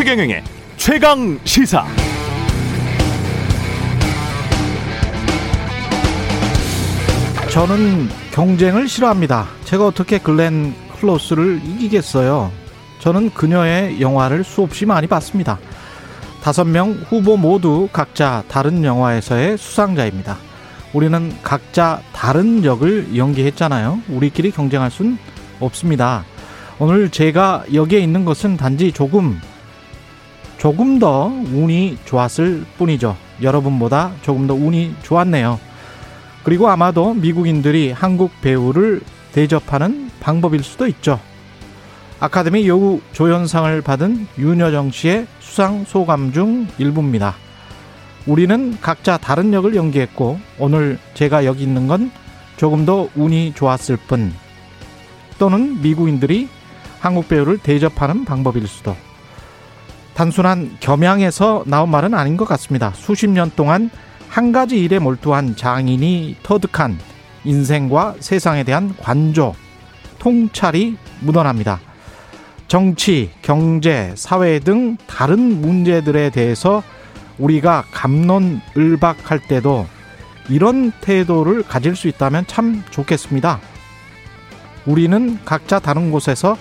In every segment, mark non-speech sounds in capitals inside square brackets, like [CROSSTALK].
최경영의 최강 시사. 저는 경쟁을 싫어합니다. 제가 어떻게 글렌 클로스를 이기겠어요? 저는 그녀의 영화를 수없이 많이 봤습니다. 다섯 명 후보 모두 각자 다른 영화에서의 수상자입니다. 우리는 각자 다른 역을 연기했잖아요. 우리끼리 경쟁할 순 없습니다. 오늘 제가 여기에 있는 것은 단지 조금, 조금 더 운이 좋았을 뿐이죠. 여러분보다 조금 더 운이 좋았네요. 그리고 아마도 미국인들이 한국 배우를 대접하는 방법일 수도 있죠. 아카데미 여우 조연상을 받은 윤여정 씨의 수상 소감 중 일부입니다. 우리는 각자 다른 역을 연기했고 오늘 제가 여기 있는 건 조금 더 운이 좋았을 뿐 또는 미국인들이 한국 배우를 대접하는 방법일 수도 단순한 겸양에서 나온 말은 아닌 것 같습니다. 수십 년 동안 한 가지 일에 몰두한 장인이 터득한 인생과 세상에 대한 관조, 통찰이 묻어납니다. 정치, 경제, 사회 등 다른 문제들에 대해서 우리가 감론을박할 때도 이런 태도를 가질 수 있다면 참 좋겠습니다. 우리는 각자 다른 곳에서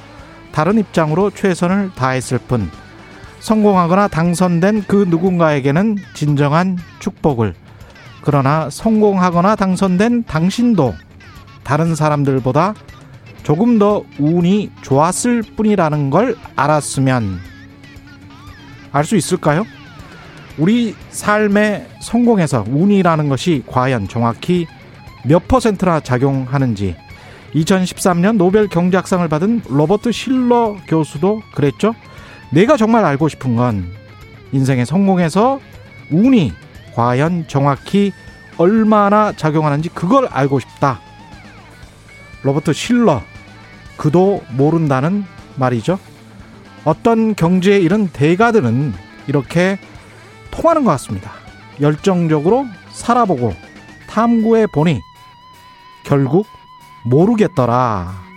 다른 입장으로 최선을 다했을 뿐 성공하거나 당선된 그 누군가에게는 진정한 축복을 그러나 성공하거나 당선된 당신도 다른 사람들보다 조금 더 운이 좋았을 뿐이라는 걸 알았으면 알 수 있을까요? 우리 삶의 성공에서 운이라는 것이 과연 정확히 몇 퍼센트나 작용하는지 2013년 노벨 경제학상을 받은 로버트 실러 교수도 그랬죠. 내가 정말 알고 싶은 건 인생의 성공에서 운이 과연 정확히 얼마나 작용하는지 그걸 알고 싶다. 로버트 실러 그도 모른다는 말이죠. 어떤 경제에 이른 대가들은 이렇게 통하는 것 같습니다. 열정적으로 살아보고 탐구해 보니 결국 모르겠더라.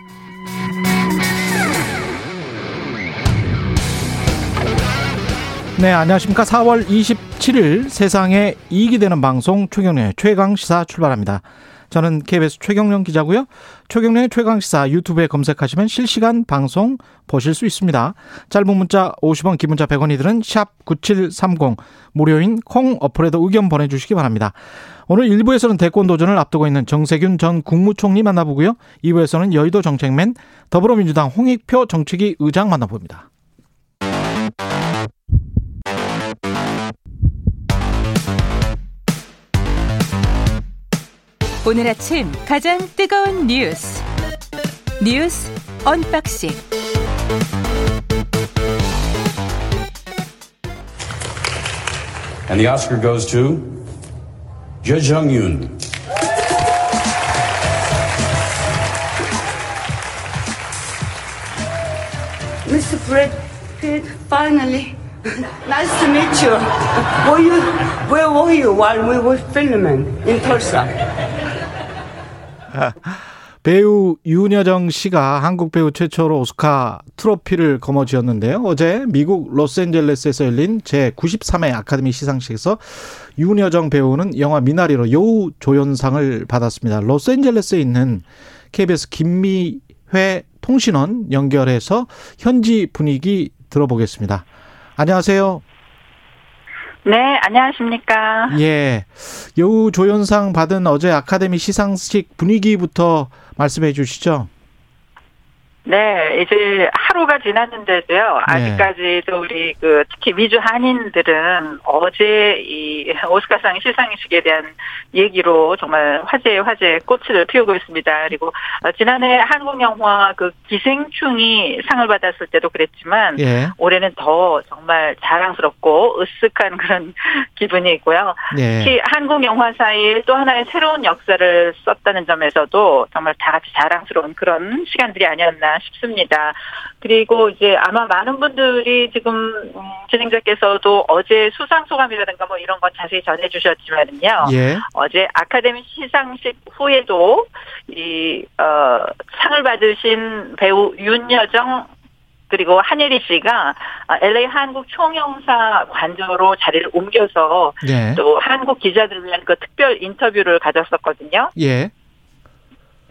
네, 안녕하십니까. 4월 27일 세상에 이익이 되는 방송 최경련의 최강 시사 출발합니다. 저는 KBS 최경련 기자고요. 최경련의 최강 시사 유튜브에 검색하시면 실시간 방송 보실 수 있습니다. 짧은 문자 50원, 긴 문자 100원이 드는 샵9730 무료인 콩 어플에도 의견 보내 주시기 바랍니다. 오늘 1부에서는 대권 도전을 앞두고 있는 정세균 전 국무총리 만나보고요. 2부에서는 여의도 정책맨 더불어민주당 홍익표 정책위 의장 만나봅니다. 오늘 아침 가장 뜨거운 뉴스 뉴스 언박싱 And the Oscar goes to Je Jung Yoon. Mr. Brad Pitt, finally. nice to meet you. Were you, where were you while we were filming in Tulsa? [LAUGHS] 배우 윤여정 씨가 한국 배우 최초로 오스카 트로피를 거머쥐었는데요. 어제 미국 로스앤젤레스에서 열린 제93회 아카데미 시상식에서 윤여정 배우는 영화 미나리로 여우 조연상을 받았습니다. 로스앤젤레스에 있는 KBS 김미회 통신원 연결해서 현지 분위기 들어보겠습니다. 안녕하세요. 네, 안녕하십니까. 예. 여우 조연상 받은 어제 아카데미 시상식 분위기부터 말씀해 주시죠. 네, 이제 하루가 지났는데도요. 아직까지도 우리 그 특히 미주 한인들은 어제 이 오스카상 시상식에 대한 얘기로 정말 화제의 화제 꽃을 피우고 있습니다. 그리고 지난해 한국 영화 그 기생충이 상을 받았을 때도 그랬지만 예. 올해는 더 정말 자랑스럽고 으쓱한 그런 [LAUGHS] 기분이 있고요. 예. 특히 한국 영화사에 또 하나의 새로운 역사를 썼다는 점에서도 정말 다 같이 자랑스러운 그런 시간들이 아니었나 싶습니다. 그리고 이제 아마 많은 분들이 지금 음, 진행자께서도 어제 수상 소감이라든가 뭐 이런 건 자세히 전해 주셨지만은요. 예. 어제 아카데미 시상식 후에도 이 어, 상을 받으신 배우 윤여정 그리고 한예리 씨가 LA 한국 총영사 관저로 자리를 옮겨서 예. 또 한국 기자들을 위한 그 특별 인터뷰를 가졌었거든요. 예.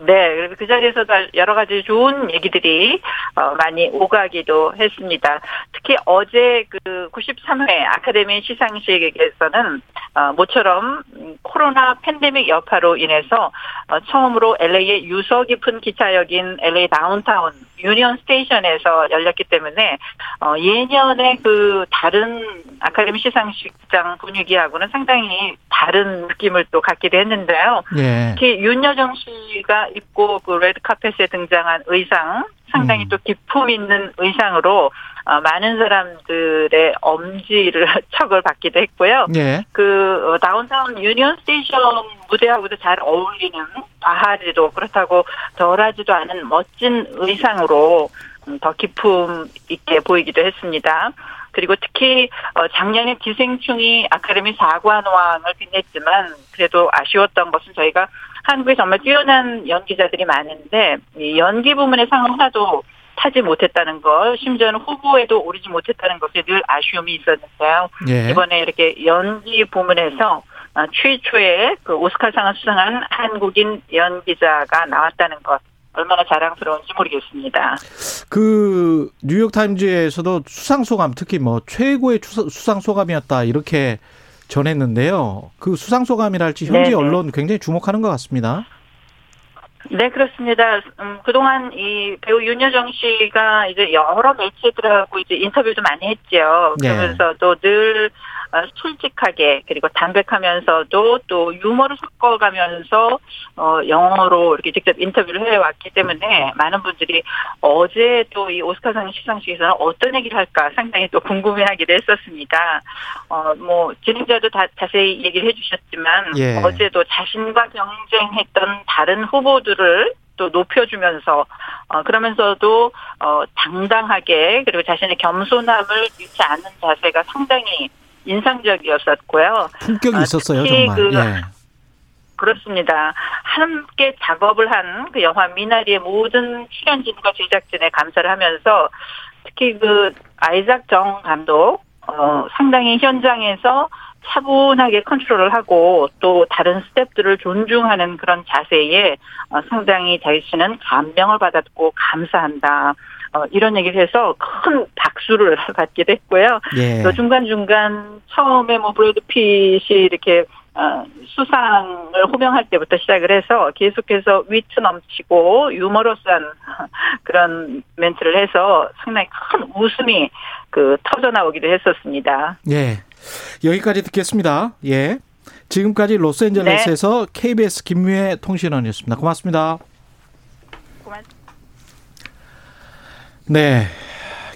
네, 그래서 그 자리에서도 여러 가지 좋은 얘기들이 어, 많이 오가기도 했습니다. 특히 어제 그 93회 아카데미 시상식에서는 어, 모처럼 코로나 팬데믹 여파로 인해서 어, 처음으로 LA의 유서 깊은 기차역인 LA 다운타운 유니언 스테이션에서 열렸기 때문에 어, 예년의 그 다른 아카데미 시상식장 분위기하고는 상당히 다른 느낌을 또 갖기도 했는데요. 예. 특히 윤여정 씨가 입고 그 레드 카펫에 등장한 의상 상당히 음. 또 기품 있는 의상으로 어, 많은 사람들의 엄지를 [LAUGHS] 척을 받기도 했고요. 예. 그 어, 다운타운 유니언 스테이션 무대하고도 잘 어울리는 과하지도 그렇다고 덜하지도 않은 멋진 의상으로 음, 더 기품 있게 보이기도 했습니다. 그리고 특히 어, 작년에 기생충이 아카데미 사관왕을 빛냈지만 그래도 아쉬웠던 것은 저희가 한국에 정말 뛰어난 연기자들이 많은데 이 연기 부문의 상을 하나도 타지 못했다는 것, 심지어는 후보에도 오르지 못했다는 것에 늘 아쉬움이 있었는데요. 예. 이번에 이렇게 연기 부문에서 어, 최초의 그 오스카상을 수상한 한국인 연기자가 나왔다는 것 얼마나 자랑스러운지 모르겠습니다. 그 뉴욕 타임즈에서도 수상 소감 특히 뭐 최고의 추- 수상 소감이었다 이렇게 전했는데요. 그 수상 소감이랄지 현지 네네. 언론 굉장히 주목하는 것 같습니다. 네, 그렇습니다. 음, 그동안 이 배우 윤여정 씨가 이제 여러 매체들하고 이제 인터뷰도 많이 했죠. 네. 그러면서도 늘 어, 솔직하게 그리고 담백하면서도 또 유머를 섞어가면서 어, 영어로 이렇게 직접 인터뷰를 해왔기 때문에 많은 분들이 어제 또 이 오스카상 시상식에서는 어떤 얘기를 할까 상당히 또 궁금해하기도 했었습니다. 어, 뭐 진행자도 다 자세히 얘기를 해주셨지만 예. 어제도 자신과 경쟁했던 다른 후보들을 또 높여주면서 어 그러면서도 어 당당하게 그리고 자신의 겸손함을 잃지 않는 자세가 상당히 인상적이었었고요. 품격이 아, 있었어요, 정말. 그 예. 그렇습니다. 함께 작업을 한 그 영화 미나리의 모든 출연진과 제작진에 감사를 하면서 특히 그 아이작 정 감독 어 상당히 현장에서 차분하게 컨트롤을 하고 또 다른 스탭들을 존중하는 그런 자세에 어, 상당히 자신은 감명을 받았고 감사한다. 어, 이런 얘기를 해서 큰 박수를 [LAUGHS] 받기도 했고요. 예. 또 중간중간 처음에 뭐 브래드 핏이 이렇게 어, 수상을 호명할 때부터 시작을 해서 계속해서 위트 넘치고 유머러스한 [LAUGHS] 그런 멘트를 해서 상당히 큰 웃음이 그 터져 나오기도 했었습니다. 예. 여기까지 듣겠습니다. 예. 지금까지 로스앤젤레스에서 KBS 김미애 통신원이었습니다. 고맙습니다. 네.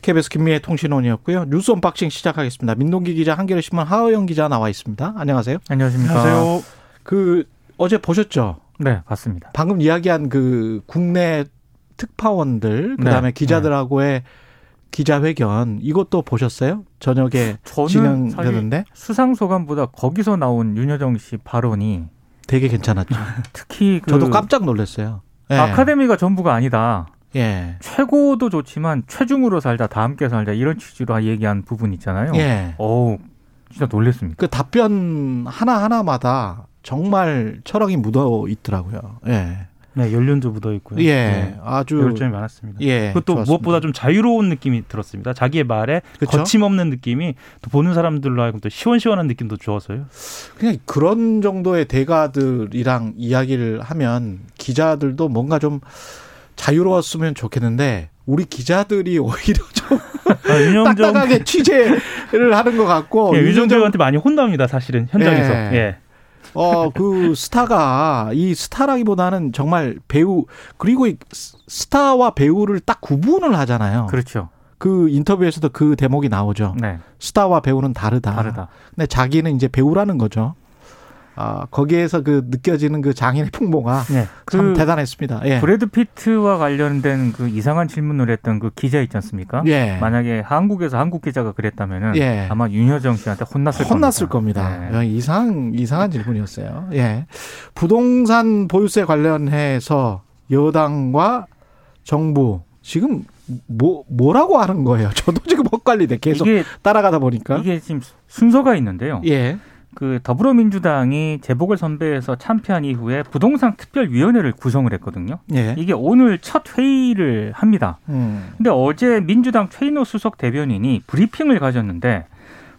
KBS 김미애 통신원이었고요. 뉴스 언박싱 시작하겠습니다. 민동기 기자, 한겨레 신문 하어영 기자 나와 있습니다. 안녕하세요. 안녕하십니까. 그 어제 보셨죠? 네, 봤습니다. 방금 이야기한 그 국내 특파원들 그다음에 네. 기자들하고의 기자회견 이것도 보셨어요? 저녁에 진행되는데 수상 소감보다 거기서 나온 윤여정 씨 발언이 되게 괜찮았죠. [LAUGHS] 특히 그 저도 깜짝 놀랐어요. 예. 아카데미가 전부가 아니다. 예. 최고도 좋지만 최중으로 살자, 다 함께 살자 이런 취지로 얘기한 부분 있잖아요. 예. 어우, 진짜 놀랬습니다. 그 답변 하나 하나마다 정말 철학이 묻어 있더라고요. 예. 네, 연륜도 묻어 있고요. 예. 네, 아주 점이 많았습니다. 예. 그것도 좋았습니다. 무엇보다 좀 자유로운 느낌이 들었습니다. 자기의 말에 그쵸? 거침없는 느낌이 또 보는 사람들로 하여금 또 시원시원한 느낌도 주어서요. 그냥 그런 정도의 대가들이랑 이야기를 하면 기자들도 뭔가 좀 자유로웠으면 좋겠는데 우리 기자들이 오히려 좀 아, 윤영정 딱딱하게 취재를 하는 것 같고 예, 유정 윤정정 배우한테 많이 혼납니다. 사실은 현장에서. 예. 예. 어, 그 스타가 이 스타라기보다는 정말 배우 그리고 이 스- 스타와 배우를 딱 구분을 하잖아요. 그렇죠. 그 인터뷰에서도 그 대목이 나오죠. 네, 스타와 배우는 다르다. 다르다. 근데 자기는 이제 배우라는 거죠. 아, 거기에서 그 느껴지는 그 장인의 풍모가 네. 참 그 대단했습니다. 예. 브래드 피트와 관련된 그 이상한 질문을 했던 그 기자 있지 않습니까? 예. 만약에 한국에서 한국 기자가 그랬다면은 예. 아마 윤여정 씨한테 혼났을 혼났을 겁니다. 겁니다. 네. 야, 이상 이상한 질문이었어요. 예. 부동산 보유세 관련해서 여당과 정부 지금 뭐 뭐라고 하는 거예요? [LAUGHS] 저도 지금 헛갈리네. 계속 따라가다 보니까. 이게 지금 순서가 있는데요. 예. 그 더불어민주당이 재보궐 선배에서 참패한 이후에 부동산 특별위원회를 구성을 했거든요. 예. 이게 오늘 첫 회의를 합니다. 음. 근데 어제 민주당 최인호 수석 대변인이 브리핑을 가졌는데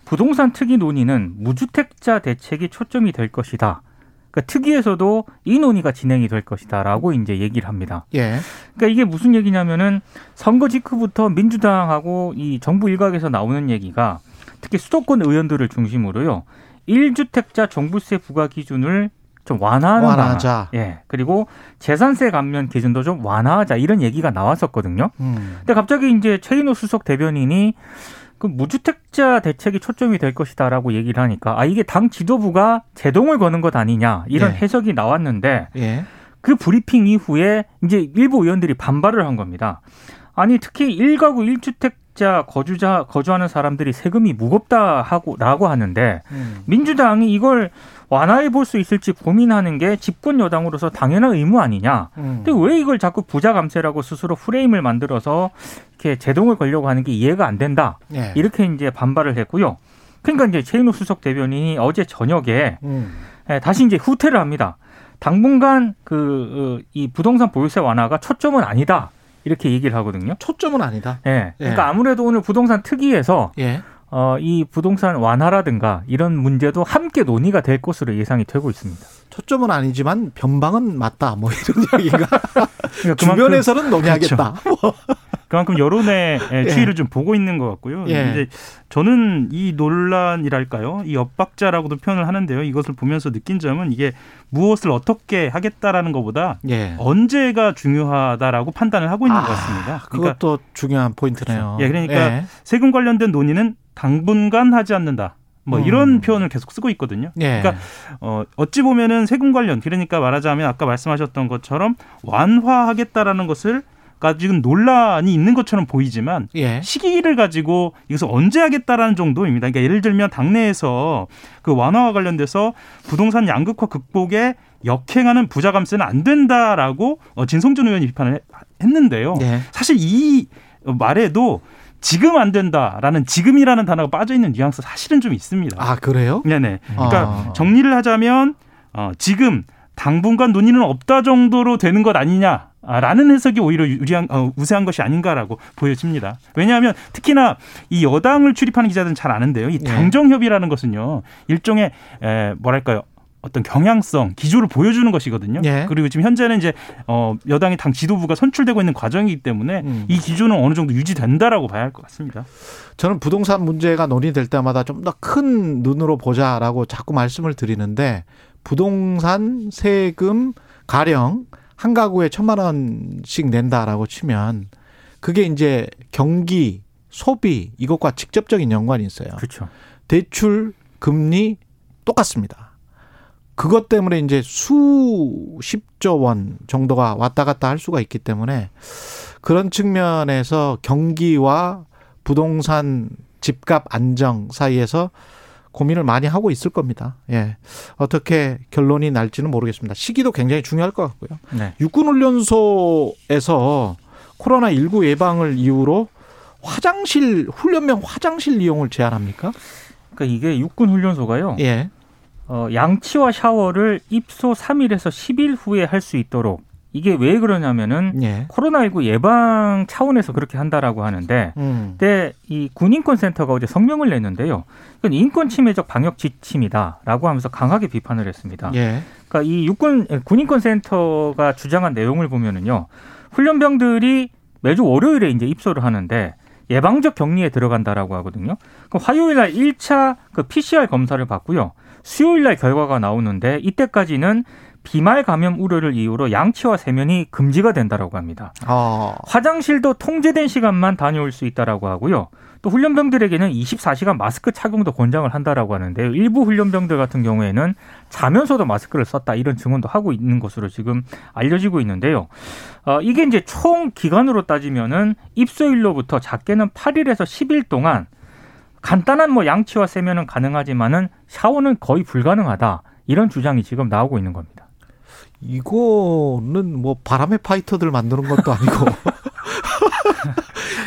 부동산 특위 논의는 무주택자 대책이 초점이 될 것이다. 그러니까 특위에서도 이 논의가 진행이 될 것이다라고 이제 얘기를 합니다. 예. 그러니까 이게 무슨 얘기냐면은 선거 직후부터 민주당하고 이 정부 일각에서 나오는 얘기가 특히 수도권 의원들을 중심으로요. 1주택자 종부세 부과 기준을 좀 완화하는 완화하자. 예. 그리고 재산세 감면 기준도 좀 완화하자 이런 얘기가 나왔었거든요. 음. 근데 갑자기 이제 최인호 수석 대변인이 그 무주택자 대책이 초점이 될 것이다라고 얘기를 하니까 아 이게 당 지도부가 제동을 거는 것 아니냐 이런 예. 해석이 나왔는데 예. 그 브리핑 이후에 이제 일부 의원들이 반발을 한 겁니다. 아니 특히 1가구 1주택 자 거주자 거주하는 사람들이 세금이 무겁다 하고라고 하는데 음. 민주당이 이걸 완화해 볼 수 있을지 고민하는 게 집권 여당으로서 당연한 의무 아니냐. 음. 근데 왜 이걸 자꾸 부자 감세라고 스스로 프레임을 만들어서 이렇게 제동을 걸려고 하는 게 이해가 안 된다. 예. 이렇게 이제 반발을 했고요. 그러니까 이제 최인호 수석 대변인이 어제 저녁에 음. 예, 다시 이제 후퇴를 합니다. 당분간 그 이 부동산 보유세 완화가 초점은 아니다. 이렇게 얘기를 하거든요. 초점은 아니다. 예. 그러니까 예. 아무래도 오늘 부동산 특위에서 예. 어, 이 부동산 완화라든가 이런 문제도 함께 논의가 될 것으로 예상이 되고 있습니다. 초점은 아니지만 변방은 맞다. 뭐 이런 [LAUGHS] 얘기가 그러니까 주변에서는 논의하겠다. 뭐. 그만큼 여론의 [LAUGHS] 예. 추이를 좀 보고 있는 것 같고요. 예. 이제 저는 이 논란이랄까요, 이 엇박자라고도 표현을 하는데요. 이것을 보면서 느낀 점은 이게 무엇을 어떻게 하겠다라는 것보다 예. 언제가 중요하다라고 판단을 하고 있는 아, 것 같습니다. 그러니까 그것도 중요한 포인트네요. 예, 그러니까 예. 세금 관련된 논의는 당분간 하지 않는다. 뭐 음. 이런 표현을 계속 쓰고 있거든요. 예. 그러니까 어, 어찌 보면은 세금 관련 그러니까 말하자면 아까 말씀하셨던 것처럼 완화하겠다라는 것을 가지고 논란이 있는 것처럼 보이지만 예. 시기를 가지고 이것을 언제 하겠다라는 정도입니다. 그러니까 예를 들면 당내에서 그 완화와 관련돼서 부동산 양극화 극복에 역행하는 부자 감세는 안 된다라고 어, 진성준 의원이 비판을 했- 했는데요. 예. 사실 이 말에도 지금 안 된다라는 지금이라는 단어가 빠져 있는 뉘앙스 사실은 좀 있습니다. 아 그래요? 네네. 그러니까 아. 정리를 하자면 어, 지금 당분간 논의는 없다 정도로 되는 것 아니냐. 라는 해석이 오히려 유리한 어, 우세한 것이 아닌가라고 보여집니다. 왜냐하면 특히나 이 여당을 출입하는 기자들은 잘 아는데요. 이 예. 당정 협의라는 것은요 일종의 에, 뭐랄까요 어떤 경향성 기조를 보여주는 것이거든요. 예. 그리고 지금 현재는 이제 어, 여당의 당 지도부가 선출되고 있는 과정이기 때문에 음. 이 기조는 어느 정도 유지된다라고 봐야 할 것 같습니다. 저는 부동산 문제가 논의될 때마다 좀 더 큰 눈으로 보자라고 자꾸 말씀을 드리는데 부동산 세금 가령 한 가구에 천만 원씩 낸다라고 치면 그게 이제 경기 소비 이것과 직접적인 연관이 있어요. 그렇죠. 대출 금리 똑같습니다. 그것 때문에 이제 수십조 원 정도가 왔다 갔다 할 수가 있기 때문에 그런 측면에서 경기와 부동산 집값 안정 사이에서 고민을 많이 하고 있을 겁니다. 예. 어떻게 결론이 날지는 모르겠습니다. 시기도 굉장히 중요할 것 같고요. 네. 육군훈련소에서 코로나19 예방을 이유로 화장실, 훈련병 화장실 이용을 제한합니까? 그러니까 이게 육군 훈련소가요. 예. 어, 양치와 샤워를 입소 3일에서 10일 후에 할 수 있도록 이게 왜 그러냐면은 예. 코로나19 예방 차원에서 그렇게 한다라고 하는데 음. 그때 이 군인권센터가 어제 성명을 냈는데요. 이건 인권 침해적 방역 지침이다라고 하면서 강하게 비판을 했습니다. 예. 그러니까 이 육군 군인권센터가 주장한 내용을 보면은요. 훈련병들이 매주 월요일에 이제 입소를 하는데 예방적 격리에 들어간다라고 하거든요. 그럼 화요일 날 1차 그 PCR 검사를 받고요. 수요일 날 결과가 나오는데 이때까지는 비말 감염 우려를 이유로 양치와 세면이 금지가 된다라고 합니다. 어. 화장실도 통제된 시간만 다녀올 수 있다라고 하고요. 또 훈련병들에게는 24시간 마스크 착용도 권장을 한다라고 하는데요. 일부 훈련병들 같은 경우에는 자면서도 마스크를 썼다 이런 증언도 하고 있는 것으로 지금 알려지고 있는데요. 어, 이게 이제 총 기간으로 따지면은 입소일로부터 작게는 8일에서 10일 동안 간단한 뭐 양치와 세면은 가능하지만은 샤워는 거의 불가능하다. 이런 주장이 지금 나오고 있는 겁니다. 이거는 뭐 바람의 파이터들 만드는 것도 아니고 [LAUGHS]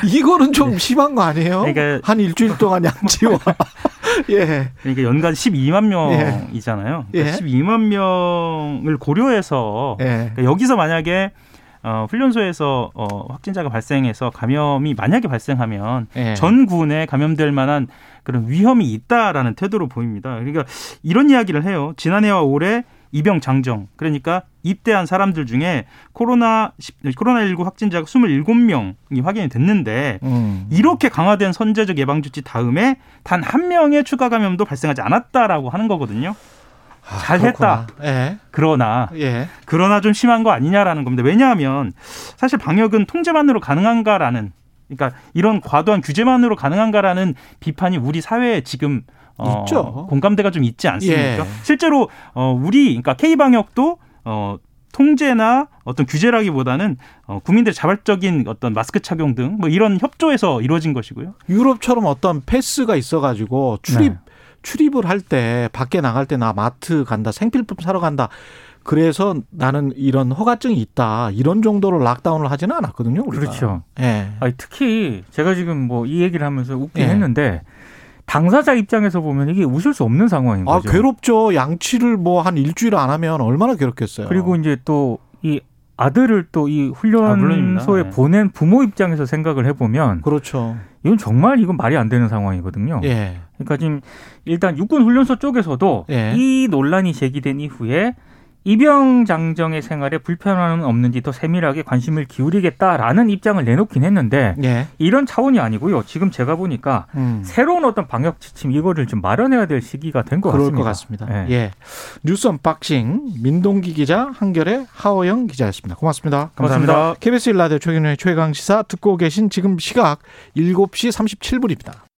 이거는 좀 심한 거 아니에요? 그러니까- 한 일주일 동안 양치와 [LAUGHS] 예. 그러니까 연간 12만 명이잖아요. 예. 그러니까 12만 명을 고려해서 예. 그러니까 여기서 만약에 어, 훈련소에서 어, 확진자가 발생해서 감염이 만약에 발생하면 예. 전 군에 감염될 만한 그런 위험이 있다라는 태도로 보입니다. 그러니까 이런 이야기를 해요. 지난해와 올해 입영 장정 그러니까 입대한 사람들 중에 코로나 코로나 19 확진자가 27명이 확인이 됐는데 음. 이렇게 강화된 선제적 예방 조치 다음에 단 한 명의 추가 감염도 발생하지 않았다라고 하는 거거든요. 아, 잘했다. 예. 그러나 예. 그러나 좀 심한 거 아니냐라는 겁니다. 왜냐하면 사실 방역은 통제만으로 가능한가라는 그러니까 이런 과도한 규제만으로 가능한가라는 비판이 우리 사회에 지금 어, 있죠. 공감대가 좀 있지 않습니까? 예. 실제로 어, 우리 그러니까 K 방역도 어, 통제나 어떤 규제라기보다는 어, 국민들의 자발적인 어떤 마스크 착용 등 뭐 이런 협조에서 이루어진 것이고요. 유럽처럼 어떤 패스가 있어가지고 출입 네. 출입을 할 때 밖에 나갈 때 나 마트 간다 생필품 사러 간다. 그래서 나는 이런 허가증이 있다. 이런 정도로 락다운을 하지는 않았거든요. 우리가. 그렇죠. 예. 아니, 특히 제가 지금 뭐 이 얘기를 하면서 웃긴 예. 했는데 당사자 입장에서 보면 이게 웃을 수 없는 상황인 아 거죠. 괴롭죠. 양치를 뭐 한 일주일 안 하면 얼마나 괴롭겠어요. 그리고 이제 또 이 아들을 또이 아. 훈련소에 네. 보낸 부모 입장에서 생각을 해보면 그렇죠. 이건 정말 이건 말이 안 되는 상황이거든요. 예. 그러니까 지금 일단 육군 훈련소 쪽에서도 예. 이 논란이 제기된 이후에 입영 장정의 생활에 불편함은 없는지 더 세밀하게 관심을 기울이겠다라는 입장을 내놓긴 했는데 예. 이런 차원이 아니고요. 지금 제가 보니까 음. 새로운 어떤 방역 지침 이거를 좀 마련해야 될 시기가 된 것 같습니다. 것 같습니다. 예. 예. 뉴스 언박싱 민동기 기자 한겨레 하어영 기자였습니다. 고맙습니다. 고맙습니다. KBS 일라디오 최경영의 최강 시사 듣고 계신 지금 시각 7시 37분입니다.